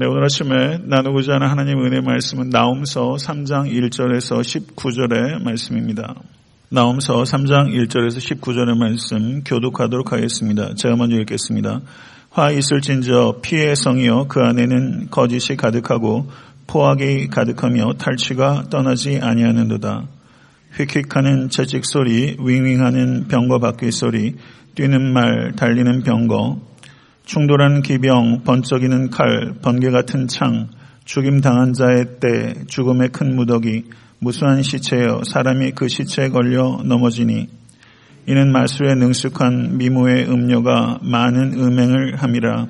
네, 오늘 아침에 나누고자 하는 하나님 은혜 말씀은 나움서 3장 1절에서 19절의 말씀입니다. 나움서 3장 1절에서 19절의 말씀 교독하도록 하겠습니다. 제가 먼저 읽겠습니다. 화 있을진저 피의 성이여 그 안에는 거짓이 가득하고 포악이 가득하며 탈취가 떠나지 아니하는도다. 휙휙하는 채찍 소리, 윙윙하는 병거 바퀴 소리, 뛰는 말, 달리는 병거, 충돌하는 기병, 번쩍이는 칼, 번개 같은 창, 죽임 당한 자의 때, 죽음의 큰 무더기, 무수한 시체여 사람이 그 시체에 걸려 넘어지니 이는 마술에 능숙한 미모의 음녀가 많은 음행을 함이라.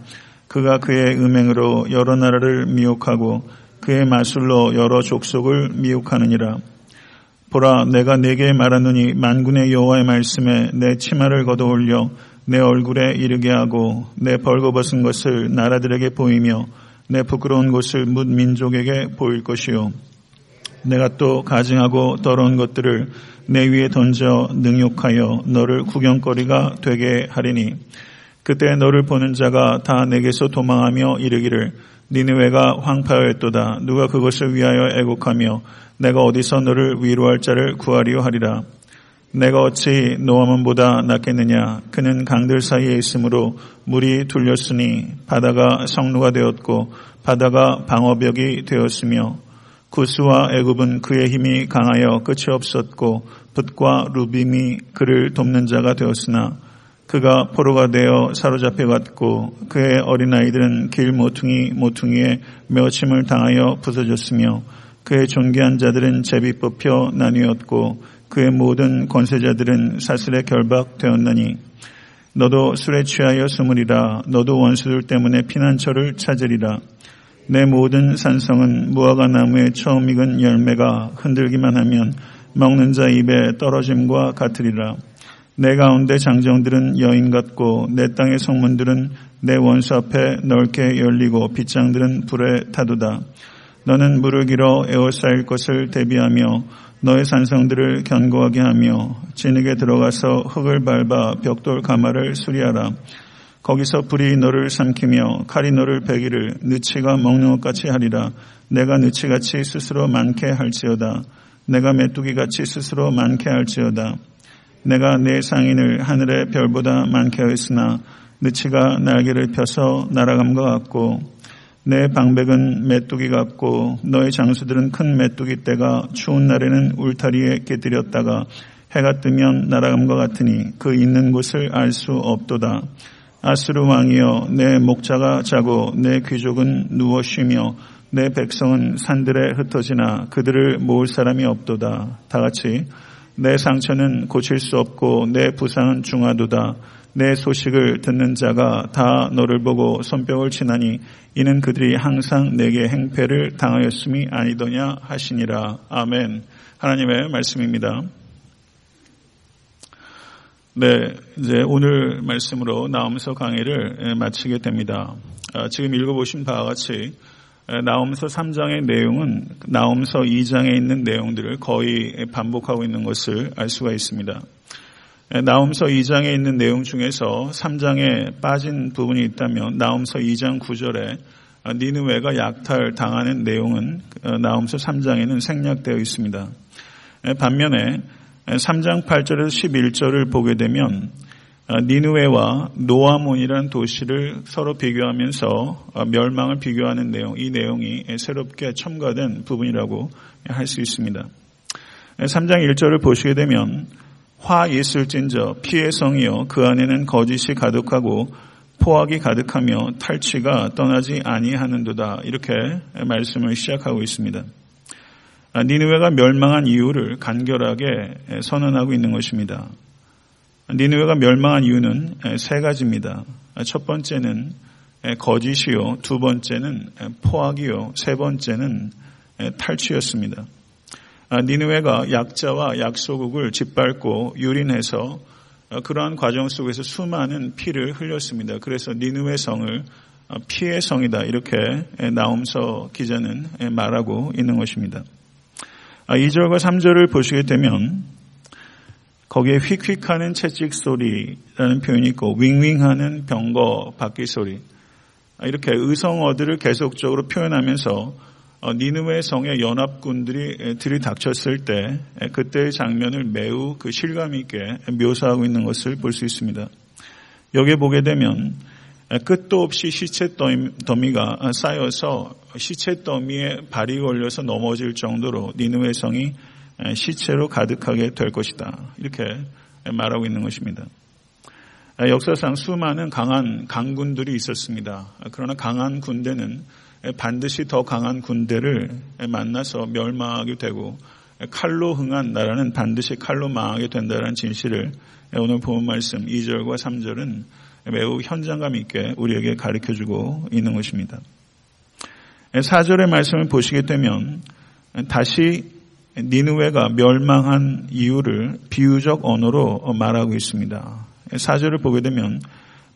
그가 그의 음행으로 여러 나라를 미혹하고 그의 마술로 여러 족속을 미혹하느니라. 보라 내가 내게 말하노니 만군의 여호와의 말씀에 내 치마를 걷어 올려 내 얼굴에 이르게 하고 내 벌거벗은 것을 나라들에게 보이며 내 부끄러운 곳을 묻 민족에게 보일 것이요. 내가 또 가증하고 더러운 것들을 내 위에 던져 능욕하여 너를 구경거리가 되게 하리니 그때 너를 보는 자가 다 내게서 도망하며 이르기를 니느웨가 황파였도다 누가 그것을 위하여 애곡하며 내가 어디서 너를 위로할 자를 구하리요 하리라 내가 어찌 노아몬보다 낫겠느냐? 그는 강들 사이에 있으므로 물이 둘렸으니 바다가 성루가 되었고 바다가 방어벽이 되었으며 구스와 애굽은 그의 힘이 강하여 끝이 없었고 붓과 루빔이 그를 돕는 자가 되었으나 그가 포로가 되어 사로잡혀 갔고 그의 어린아이들은 길 모퉁이 모퉁이에 묘침을 당하여 부서졌으며 그의 존귀한 자들은 제비 뽑혀 나뉘었고 그의 모든 권세자들은 사슬에 결박되었나니 너도 술에 취하여 숨으리라. 너도 원수들 때문에 피난처를 찾으리라. 내 모든 산성은 무화과 나무의 처음 익은 열매가 흔들기만 하면 먹는 자 입에 떨어짐과 같으리라. 내 가운데 장정들은 여인 같고 내 땅의 성문들은 내 원수 앞에 넓게 열리고 빗장들은 불에 타도다. 너는 물을 길어 에워싸일 것을 대비하며 너의 산성들을 견고하게 하며 진흙에 들어가서 흙을 밟아 벽돌 가마를 수리하라. 거기서 불이 너를 삼키며 칼이 너를 베기를 느치가 먹는 것 같이 하리라. 내가 느치같이 스스로 많게 할지어다. 내가 메뚜기같이 스스로 많게 할지어다. 내가 내 상인을 하늘의 별보다 많게 하였으나 느치가 날개를 펴서 날아감과 같고 내 방백은 메뚜기 같고 너의 장수들은 큰 메뚜기 떼가 추운 날에는 울타리에 깨뜨렸다가 해가 뜨면 날아감과 같으니 그 있는 곳을 알 수 없도다. 아스루 왕이여 내 목자가 자고 내 귀족은 누워 쉬며 내 백성은 산들에 흩어지나 그들을 모을 사람이 없도다. 다 같이 내 상처는 고칠 수 없고 내 부상은 중하도다. 내 소식을 듣는 자가 다 너를 보고 손뼉을 치나니 이는 그들이 항상 내게 행패를 당하였음이 아니더냐 하시니라. 아멘. 하나님의 말씀입니다. 네, 이제 오늘 말씀으로 나옴서 강의를 마치게 됩니다. 아, 지금 읽어보신 바와 같이 나옴서 3장의 내용은 나옴서 2장에 있는 내용들을 거의 반복하고 있는 것을 알 수가 있습니다. 나움서 2장에 있는 내용 중에서 3장에 빠진 부분이 있다면 나움서 2장 9절에 니느웨가 약탈 당하는 내용은 나움서 3장에는 생략되어 있습니다. 반면에 3장 8절에서 11절을 보게 되면 니누웨와 노아몬이라는 도시를 서로 비교하면서 멸망을 비교하는 내용, 이 내용이 새롭게 첨가된 부분이라고 할 수 있습니다. 3장 1절을 보시게 되면 화 있을진저 피의 성이요 그 안에는 거짓이 가득하고 포악이 가득하며 탈취가 떠나지 아니하는도다 이렇게 말씀을 시작하고 있습니다. 아, 니느웨가 멸망한 이유를 간결하게 선언하고 있는 것입니다. 니느웨가 멸망한 이유는 세 가지입니다. 첫 번째는 거짓이요, 두 번째는 포악이요, 세 번째는 탈취였습니다. 아, 니느웨가 약자와 약소국을 짓밟고 유린해서 어, 그러한 과정 속에서 수많은 피를 흘렸습니다. 그래서 니느웨 성을 어, 피의 성이다 이렇게 나움서 기자는 말하고 있는 것입니다. 2절과 아, 3절을 보시게 되면 거기에 휙휙하는 채찍 소리라는 표현이 있고 윙윙하는 병거 바퀴 소리 이렇게 의성어들을 계속적으로 표현하면서 니누의 성의 연합군들이 들이닥쳤을 때 그때의 장면을 매우 그 실감 있게 묘사하고 있는 것을 볼 수 있습니다. 여기에 보게 되면 끝도 없이 시체 더미가 쌓여서 시체 더미에 발이 걸려서 넘어질 정도로 니누의 성이 시체로 가득하게 될 것이다. 이렇게 말하고 있는 것입니다. 역사상 수많은 강한 강군들이 있었습니다. 그러나 강한 군대는 반드시 더 강한 군대를 만나서 멸망하게 되고 칼로 흥한 나라는 반드시 칼로 망하게 된다는 진실을 오늘 본 말씀 2절과 3절은 매우 현장감 있게 우리에게 가르쳐 주고 있는 것입니다. 4절의 말씀을 보시게 되면 다시 니누웨가 멸망한 이유를 비유적 언어로 말하고 있습니다. 4절을 보게 되면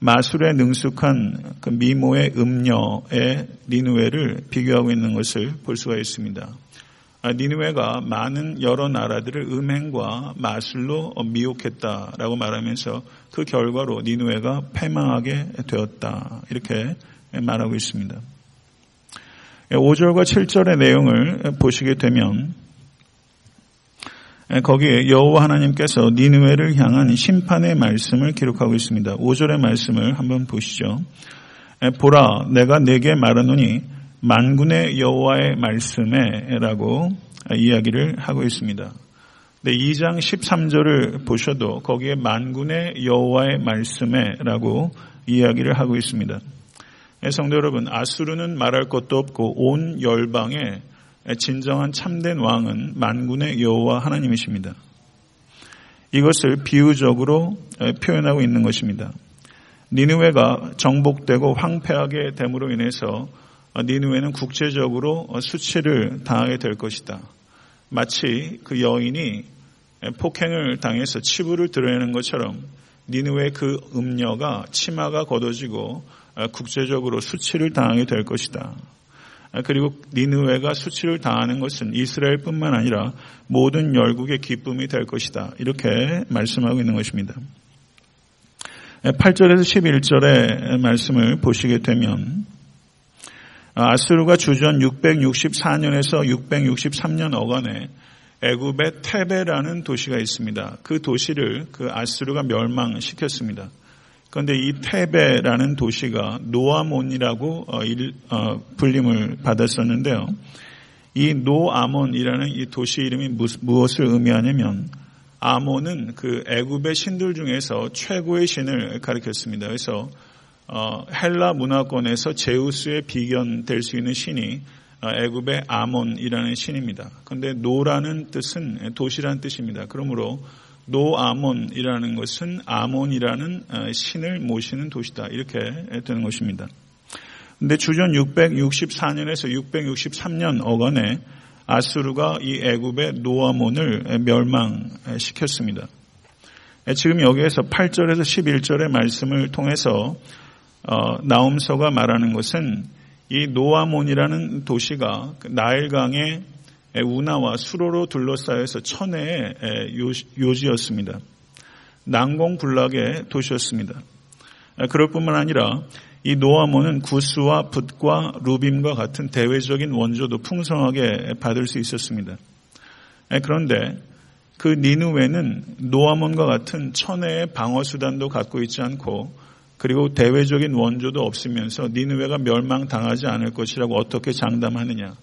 마술에 능숙한 그 미모의 음녀의 니누웨를 비교하고 있는 것을 볼 수가 있습니다. 아, 니누웨가 많은 여러 나라들을 음행과 마술로 미혹했다라고 말하면서 그 결과로 니누웨가 패망하게 되었다. 이렇게 말하고 있습니다. 5절과 7절의 내용을 보시게 되면 거기에 여호와 하나님께서 니누웨를 향한 심판의 말씀을 기록하고 있습니다. 5절의 말씀을 한번 보시죠. 보라 내가 내게 말하노니 만군의 여호와의 말씀에라고 이야기를 하고 있습니다. 네, 2장 13절을 보셔도 거기에 만군의 여호와의 말씀에라고 이야기를 하고 있습니다. 네, 성도 여러분, 아수르는 말할 것도 없고 온 열방에 진정한 참된 왕은 만군의 여호와 하나님이십니다. 이것을 비유적으로 표현하고 있는 것입니다. 니누웨가 정복되고 황폐하게 됨으로 인해서 어, 니누에는 국제적으로 어, 수치를 당하게 될 것이다. 마치 그 여인이 폭행을 당해서 치부를 드러내는 것처럼 니누의 그 음녀가 치마가 걷어지고 어, 국제적으로 수치를 당하게 될 것이다. 그리고 니누웨가 수치를 당하는 것은 이스라엘뿐만 아니라 모든 열국의 기쁨이 될 것이다. 이렇게 말씀하고 있는 것입니다. 8절에서 11절의 말씀을 보시게 되면 아수르가 주전 664년에서 663년 어간에 애굽의 테베라는 도시가 있습니다. 그 도시를 그 아수르가 멸망시켰습니다. 그런데 이 테베라는 도시가 노아몬이라고 어, 어, 불림을 받았었는데요. 이 노아몬이라는 이 도시 이름이 무엇을 의미하냐면 아몬은 그 애굽의 신들 중에서 최고의 신을 가리켰습니다. 그래서 어, 헬라 문화권에서 제우스의 비견될 수 있는 신이 어, 애굽의 아몬이라는 신입니다. 그런데 노라는 뜻은 도시라는 뜻입니다. 그러므로 노아몬이라는 것은 아몬이라는 어, 신을 모시는 도시다. 이렇게 되는 것입니다. 근데 주전 664년에서 663년 어간에 아수르가 이 애굽의 노아몬을 멸망시켰습니다. 지금 여기에서 8절에서 11절의 말씀을 통해서 어, 나움서가 말하는 것은 이 노아몬이라는 도시가 그 나일강의 운하와 수로로 둘러싸여서 천혜의 요지였습니다. 난공불락의 도시였습니다. 그럴 뿐만 아니라 이 노아몬은 구스와 붓과 루빔과 같은 대외적인 원조도 풍성하게 받을 수 있었습니다. 그런데 그 니누웨는 노아몬과 같은 천혜의 방어수단도 갖고 있지 않고 그리고 대외적인 원조도 없으면서 니느웨가 멸망당하지 않을 것이라고 어떻게 장담하느냐.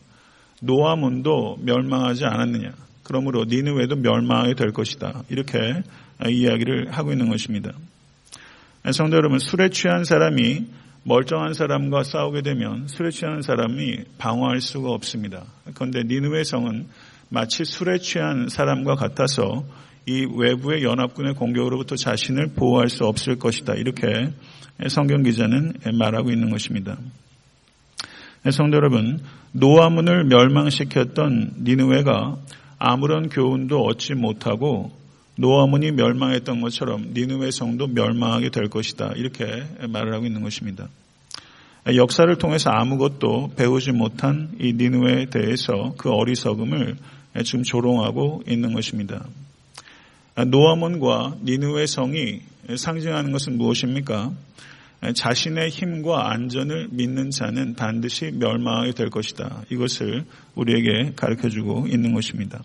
노아문도 멸망하지 않았느냐. 그러므로 니느웨도 멸망하게 될 것이다. 이렇게 이야기를 하고 있는 것입니다. 성도 여러분, 술에 취한 사람이 멀쩡한 사람과 싸우게 되면 술에 취한 사람이 방어할 수가 없습니다. 그런데 니느웨 성은 마치 술에 취한 사람과 같아서 이 외부의 연합군의 공격으로부터 자신을 보호할 수 없을 것이다. 이렇게 성경 기자는 말하고 있는 것입니다. 성도 여러분, 노아문을 멸망시켰던 니누웨가 아무런 교훈도 얻지 못하고 노아문이 멸망했던 것처럼 니누웨 성도 멸망하게 될 것이다. 이렇게 말을 하고 있는 것입니다. 역사를 통해서 아무것도 배우지 못한 이 니누웨에 대해서 그 어리석음을 지금 조롱하고 있는 것입니다. 노아몬과 니누의 성이 상징하는 것은 무엇입니까? 자신의 힘과 안전을 믿는 자는 반드시 멸망하게 될 것이다. 이것을 우리에게 가르쳐 주고 있는 것입니다.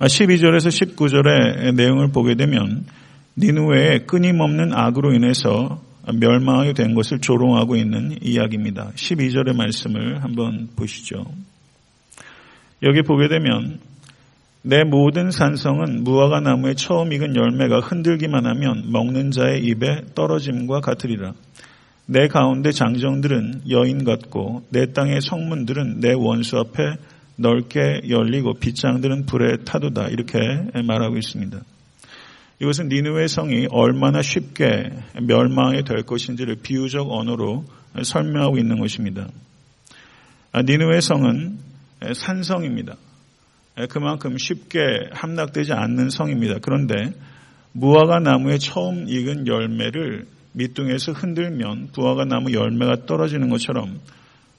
12절에서 19절의 내용을 보게 되면 니누웨의 끊임없는 악으로 인해서 멸망하게 된 것을 조롱하고 있는 이야기입니다. 12절의 말씀을 한번 보시죠. 여기 보게 되면 내 모든 산성은 무화과 나무의 처음 익은 열매가 흔들기만 하면 먹는 자의 입에 떨어짐과 같으리라. 내 가운데 장정들은 여인 같고 내 땅의 성문들은 내 원수 앞에 넓게 열리고 빗장들은 불에 타도다 이렇게 말하고 있습니다. 이것은 니누의 성이 얼마나 쉽게 멸망이 될 것인지를 비유적 언어로 설명하고 있는 것입니다. 아, 니누의 성은 산성입니다. 그만큼 쉽게 함락되지 않는 성입니다. 그런데 무화과 나무의 처음 익은 열매를 밑둥에서 흔들면 무화과 나무 열매가 떨어지는 것처럼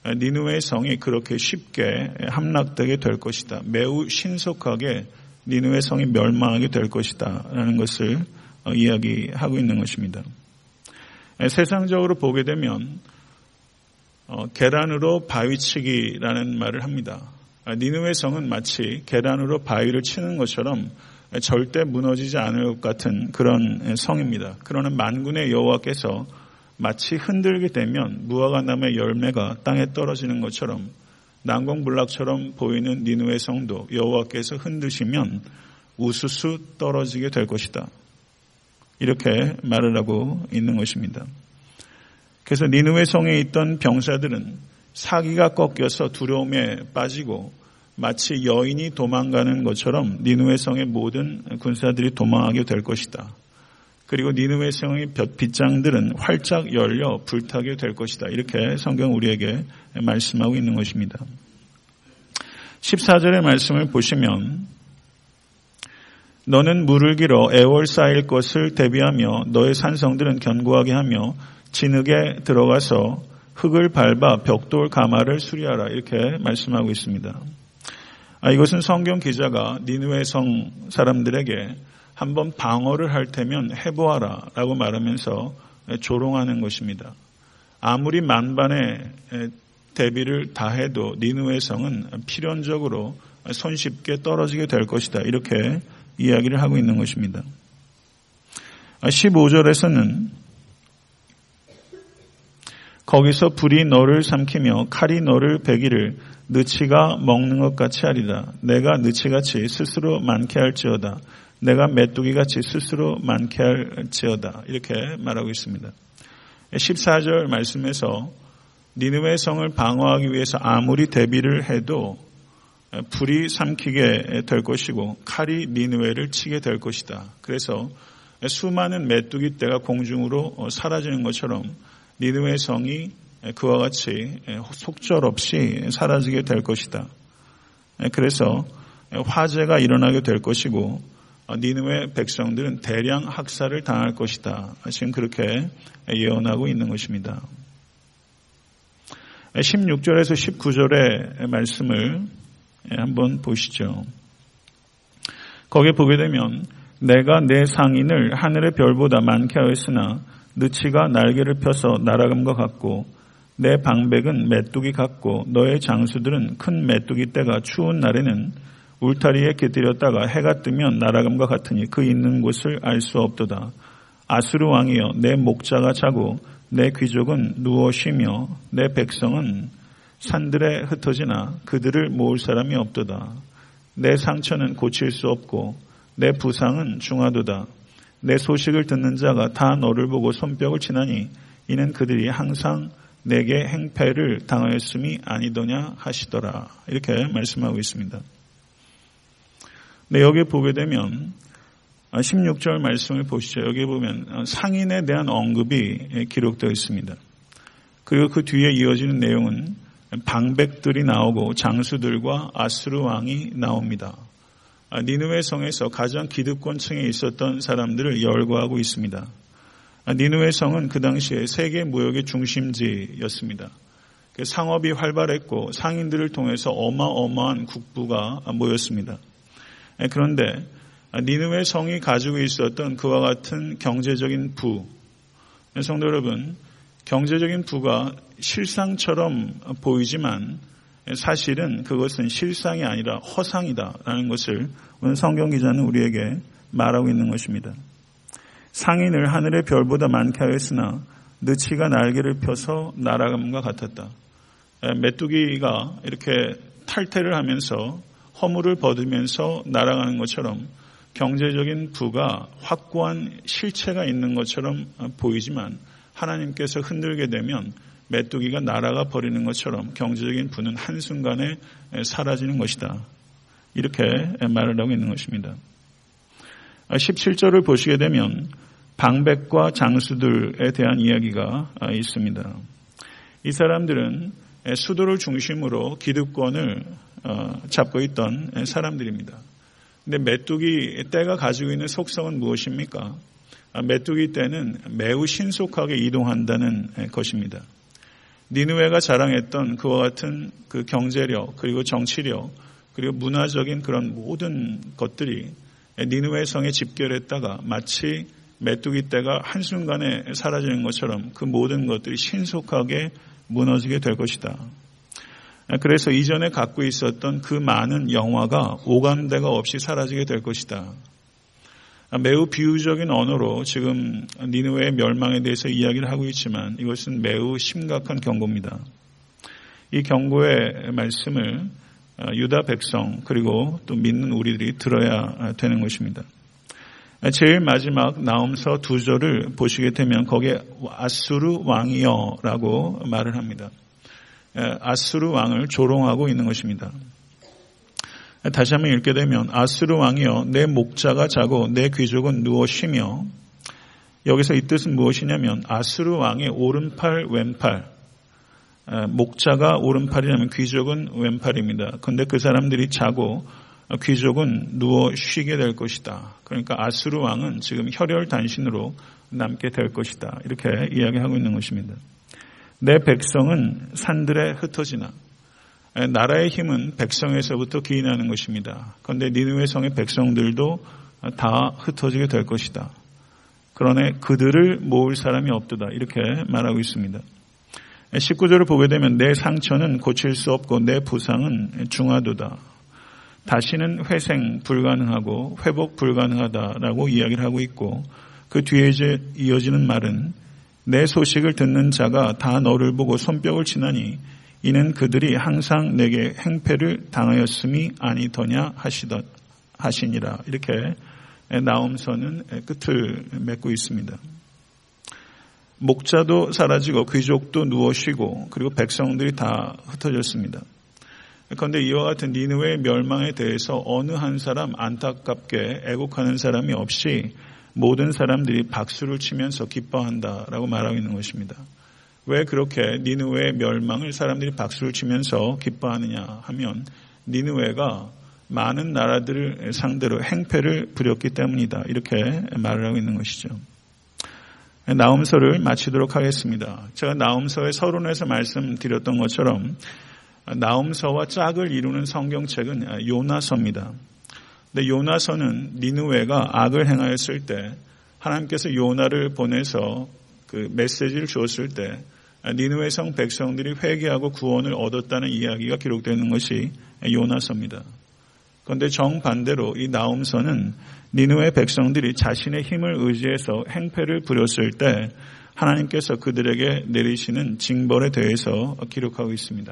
니누의 성이 그렇게 쉽게 함락되게 될 것이다. 매우 신속하게 니누의 성이 멸망하게 될 것이다. 라는 것을 어, 이야기하고 있는 것입니다. 세상적으로 보게 되면 어, 계란으로 바위치기라는 말을 합니다. 아, 니누의 성은 마치 계란으로 바위를 치는 것처럼 절대 무너지지 않을 것 같은 그런 성입니다. 그러나 만군의 여호와께서 마치 흔들게 되면 무화과 나무의 열매가 땅에 떨어지는 것처럼 난공불락처럼 보이는 니누의 성도 여호와께서 흔드시면 우수수 떨어지게 될 것이다. 이렇게 말을 하고 있는 것입니다. 그래서 니누의 성에 있던 병사들은 사기가 꺾여서 두려움에 빠지고 마치 여인이 도망가는 것처럼 니누의 성의 모든 군사들이 도망하게 될 것이다. 그리고 니누의 성의 빗장들은 활짝 열려 불타게 될 것이다. 이렇게 성경 우리에게 말씀하고 있는 것입니다. 14절의 말씀을 보시면 너는 물을 길어 애월 쌓일 것을 대비하며 너의 산성들은 견고하게 하며 진흙에 들어가서 흙을 밟아 벽돌 가마를 수리하라 이렇게 말씀하고 있습니다. 아, 이것은 성경 기자가 니누의 성 사람들에게 한번 방어를 할 테면 해보아라 라고 말하면서 조롱하는 것입니다. 아무리 만반의 대비를 다 해도 니누의 성은 필연적으로 손쉽게 떨어지게 될 것이다. 이렇게 이야기를 하고 있는 것입니다. 15절에서는 거기서 불이 너를 삼키며 칼이 너를 베기를 느치가 먹는 것 같이 하리라. 내가 느치같이 스스로 많게 할지어다. 내가 메뚜기같이 스스로 많게 할지어다. 이렇게 말하고 있습니다. 14절 말씀에서 니느웨 성을 방어하기 위해서 아무리 대비를 해도 불이 삼키게 될 것이고 칼이 니느웨를 치게 될 것이다. 그래서 수많은 메뚜기 떼가 공중으로 사라지는 것처럼 니느웨 성이 그와 같이 속절없이 사라지게 될 것이다. 그래서 화재가 일어나게 될 것이고 어, 니누의 백성들은 대량 학살을 당할 것이다. 지금 그렇게 예언하고 있는 것입니다. 16절에서 19절의 말씀을 한번 보시죠. 거기에 보게 되면 내가 내 상인을 하늘의 별보다 많게 하였으나 느치가 날개를 펴서 날아감과 같고 내 방백은 메뚜기 같고 너의 장수들은 큰 메뚜기 떼가 추운 날에는 울타리에 깃들였다가 해가 뜨면 날아감과 같으니 그 있는 곳을 알 수 없도다. 아수르 왕이여 내 목자가 자고 내 귀족은 누워 쉬며 내 백성은 산들에 흩어지나 그들을 모을 사람이 없도다. 내 상처는 고칠 수 없고 내 부상은 중하도다. 내 소식을 듣는 자가 다 너를 보고 손뼉을 치나니 이는 그들이 항상 내게 행패를 당하였음이 아니더냐 하시더라. 이렇게 말씀하고 있습니다. 네, 여기 보게 되면 16절 아, 말씀을 보시죠. 여기 보면 아, 상인에 대한 언급이 기록되어 있습니다. 그리고 그 뒤에 이어지는 내용은 방백들이 나오고 장수들과 아수르 왕이 나옵니다. 아, 니누의 성에서 가장 기득권층에 있었던 사람들을 열거하고 있습니다. 니누의 성은 그 당시에 세계 무역의 중심지였습니다. 그 상업이 활발했고 상인들을 통해서 어마어마한 국부가 모였습니다. 예, 그런데 니누의 성이 가지고 있었던 그와 같은 경제적인 부, 성도 여러분, 경제적인 부가 실상처럼 보이지만 사실은 그것은 실상이 아니라 허상이다라는 것을 오늘 성경 기자는 우리에게 말하고 있는 것입니다. 상인을 하늘의 별보다 많게 하였으나 느치가 날개를 펴서 날아감과 같았다. 메뚜기가 이렇게 탈퇴를 하면서 허물을 벗으면서 날아가는 것처럼 경제적인 부가 확고한 실체가 있는 것처럼 보이지만 하나님께서 흔들게 되면 메뚜기가 날아가 버리는 것처럼 경제적인 부는 한순간에 사라지는 것이다. 이렇게 말을 하고 있는 것입니다. 17절을 보시게 되면 방백과 장수들에 대한 이야기가 있습니다. 이 사람들은 수도를 중심으로 기득권을 잡고 있던 사람들입니다. 근데 메뚜기 떼가 가지고 있는 속성은 무엇입니까? 메뚜기 떼는 매우 신속하게 이동한다는 것입니다. 니누웨가 자랑했던 그와 같은 그 경제력 그리고 정치력 그리고 문화적인 그런 모든 것들이 니누웨 성에 집결했다가 마치 메뚜기 떼가 한순간에 사라지는 것처럼 그 모든 것들이 신속하게 무너지게 될 것이다. 그래서 이전에 갖고 있었던 그 많은 영화가 오감대가 없이 사라지게 될 것이다. 매우 비유적인 언어로 지금 니누의 멸망에 대해서 이야기를 하고 있지만 이것은 매우 심각한 경고입니다. 이 경고의 말씀을 유다 백성 그리고 또 믿는 우리들이 들어야 되는 것입니다. 제일 마지막 나움서 두 절을 보시게 되면 거기에 아수르 왕이여라고 말을 합니다. 아수르 왕을 조롱하고 있는 것입니다. 다시 한번 읽게 되면 아수르 왕이여 내 목자가 자고 내 귀족은 누워 쉬며 여기서 이 뜻은 무엇이냐면 아수르 왕의 오른팔 왼팔 목자가 오른팔이라면 귀족은 왼팔입니다. 그런데 그 사람들이 자고 귀족은 누워 쉬게 될 것이다. 그러니까 아수르 왕은 지금 혈혈 단신으로 남게 될 것이다. 이렇게 이야기하고 있는 것입니다. 내 백성은 산들에 흩어지나 나라의 힘은 백성에서부터 기인하는 것입니다. 그런데 니누의 성의 백성들도 다 흩어지게 될 것이다. 그러나 그들을 모을 사람이 없도다. 이렇게 말하고 있습니다. 19절을 보게 되면 내 상처는 고칠 수 없고 내 부상은 중하도다. 다시는 회생 불가능하고 회복 불가능하다라고 이야기를 하고 있고 그 뒤에 이어지는 말은 내 소식을 듣는 자가 다 너를 보고 손뼉을 치나니 이는 그들이 항상 내게 행패를 당하였음이 아니더냐 하시던 하시니라 이렇게 나옴서는 끝을 맺고 있습니다. 목자도 사라지고 귀족도 누워 쉬고 그리고 백성들이 다 흩어졌습니다. 그런데 이와 같은 니느웨의 멸망에 대해서 어느 한 사람 안타깝게 애곡하는 사람이 없이 모든 사람들이 박수를 치면서 기뻐한다라고 말하고 있는 것입니다. 왜 그렇게 니느웨의 멸망을 사람들이 박수를 치면서 기뻐하느냐 하면 니느웨가 많은 나라들을 상대로 행패를 부렸기 때문이다. 이렇게 말을 하고 있는 것이죠. 나움서를 마치도록 하겠습니다. 제가 나움서의 서론에서 말씀드렸던 것처럼 나움서와 짝을 이루는 성경책은 요나서입니다. 근데 요나서는 니누웨가 악을 행하였을 때 하나님께서 요나를 보내서 그 메시지를 주었을 때 니누웨 성 백성들이 회개하고 구원을 얻었다는 이야기가 기록되는 것이 요나서입니다. 그런데 정반대로 이 나움서는 니누웨 백성들이 자신의 힘을 의지해서 행패를 부렸을 때 하나님께서 그들에게 내리시는 징벌에 대해서 기록하고 있습니다.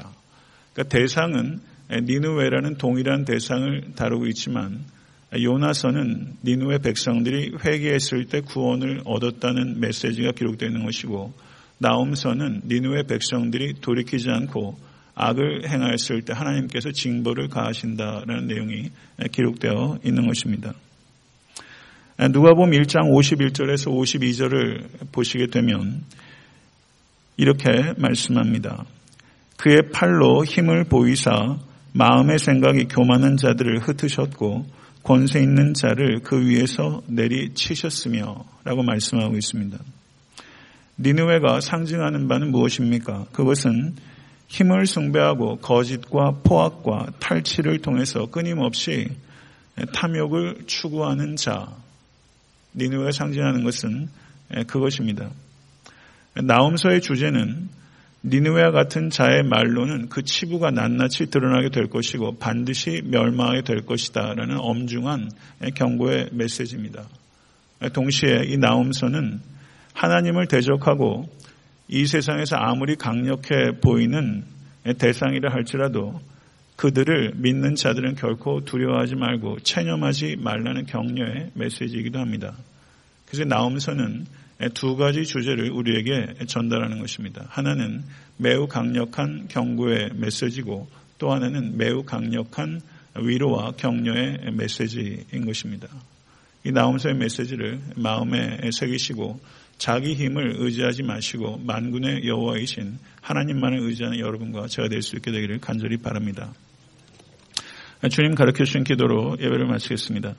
그러니까 대상은 니누웨라는 동일한 대상을 다루고 있지만 요나서는 니누웨 백성들이 회개했을 때 구원을 얻었다는 메시지가 기록되어 있는 것이고 나움서는 니누웨 백성들이 돌이키지 않고 악을 행하였을 때 하나님께서 징벌을 가하신다라는 내용이 기록되어 있는 것입니다. 누가복음 1장 51절에서 52절을 보시게 되면 이렇게 말씀합니다. 그의 팔로 힘을 보이사 마음의 생각이 교만한 자들을 흩으셨고 권세 있는 자를 그 위에서 내리치셨으며 라고 말씀하고 있습니다. 니느웨가 상징하는 바는 무엇입니까? 그것은 힘을 숭배하고 거짓과 포악과 탈취를 통해서 끊임없이 탐욕을 추구하는 자. 니느웨가 상징하는 것은 그것입니다. 나움서의 주제는 니느웨와 같은 자의 말로는 그 치부가 낱낱이 드러나게 될 것이고 반드시 멸망하게 될 것이다라는 엄중한 경고의 메시지입니다. 동시에 이 나움서는 하나님을 대적하고 이 세상에서 아무리 강력해 보이는 대상이라 할지라도 그들을 믿는 자들은 결코 두려워하지 말고 체념하지 말라는 격려의 메시지이기도 합니다. 그래서 나움서는 두 가지 주제를 우리에게 전달하는 것입니다. 하나는 매우 강력한 경고의 메시지고 또 하나는 매우 강력한 위로와 격려의 메시지인 것입니다. 이 나움서의 메시지를 마음에 새기시고 자기 힘을 의지하지 마시고 만군의 여호와이신 하나님만을 의지하는 여러분과 제가 될 수 있게 되기를 간절히 바랍니다. 주님 가르쳐 주신 기도로 예배를 마치겠습니다.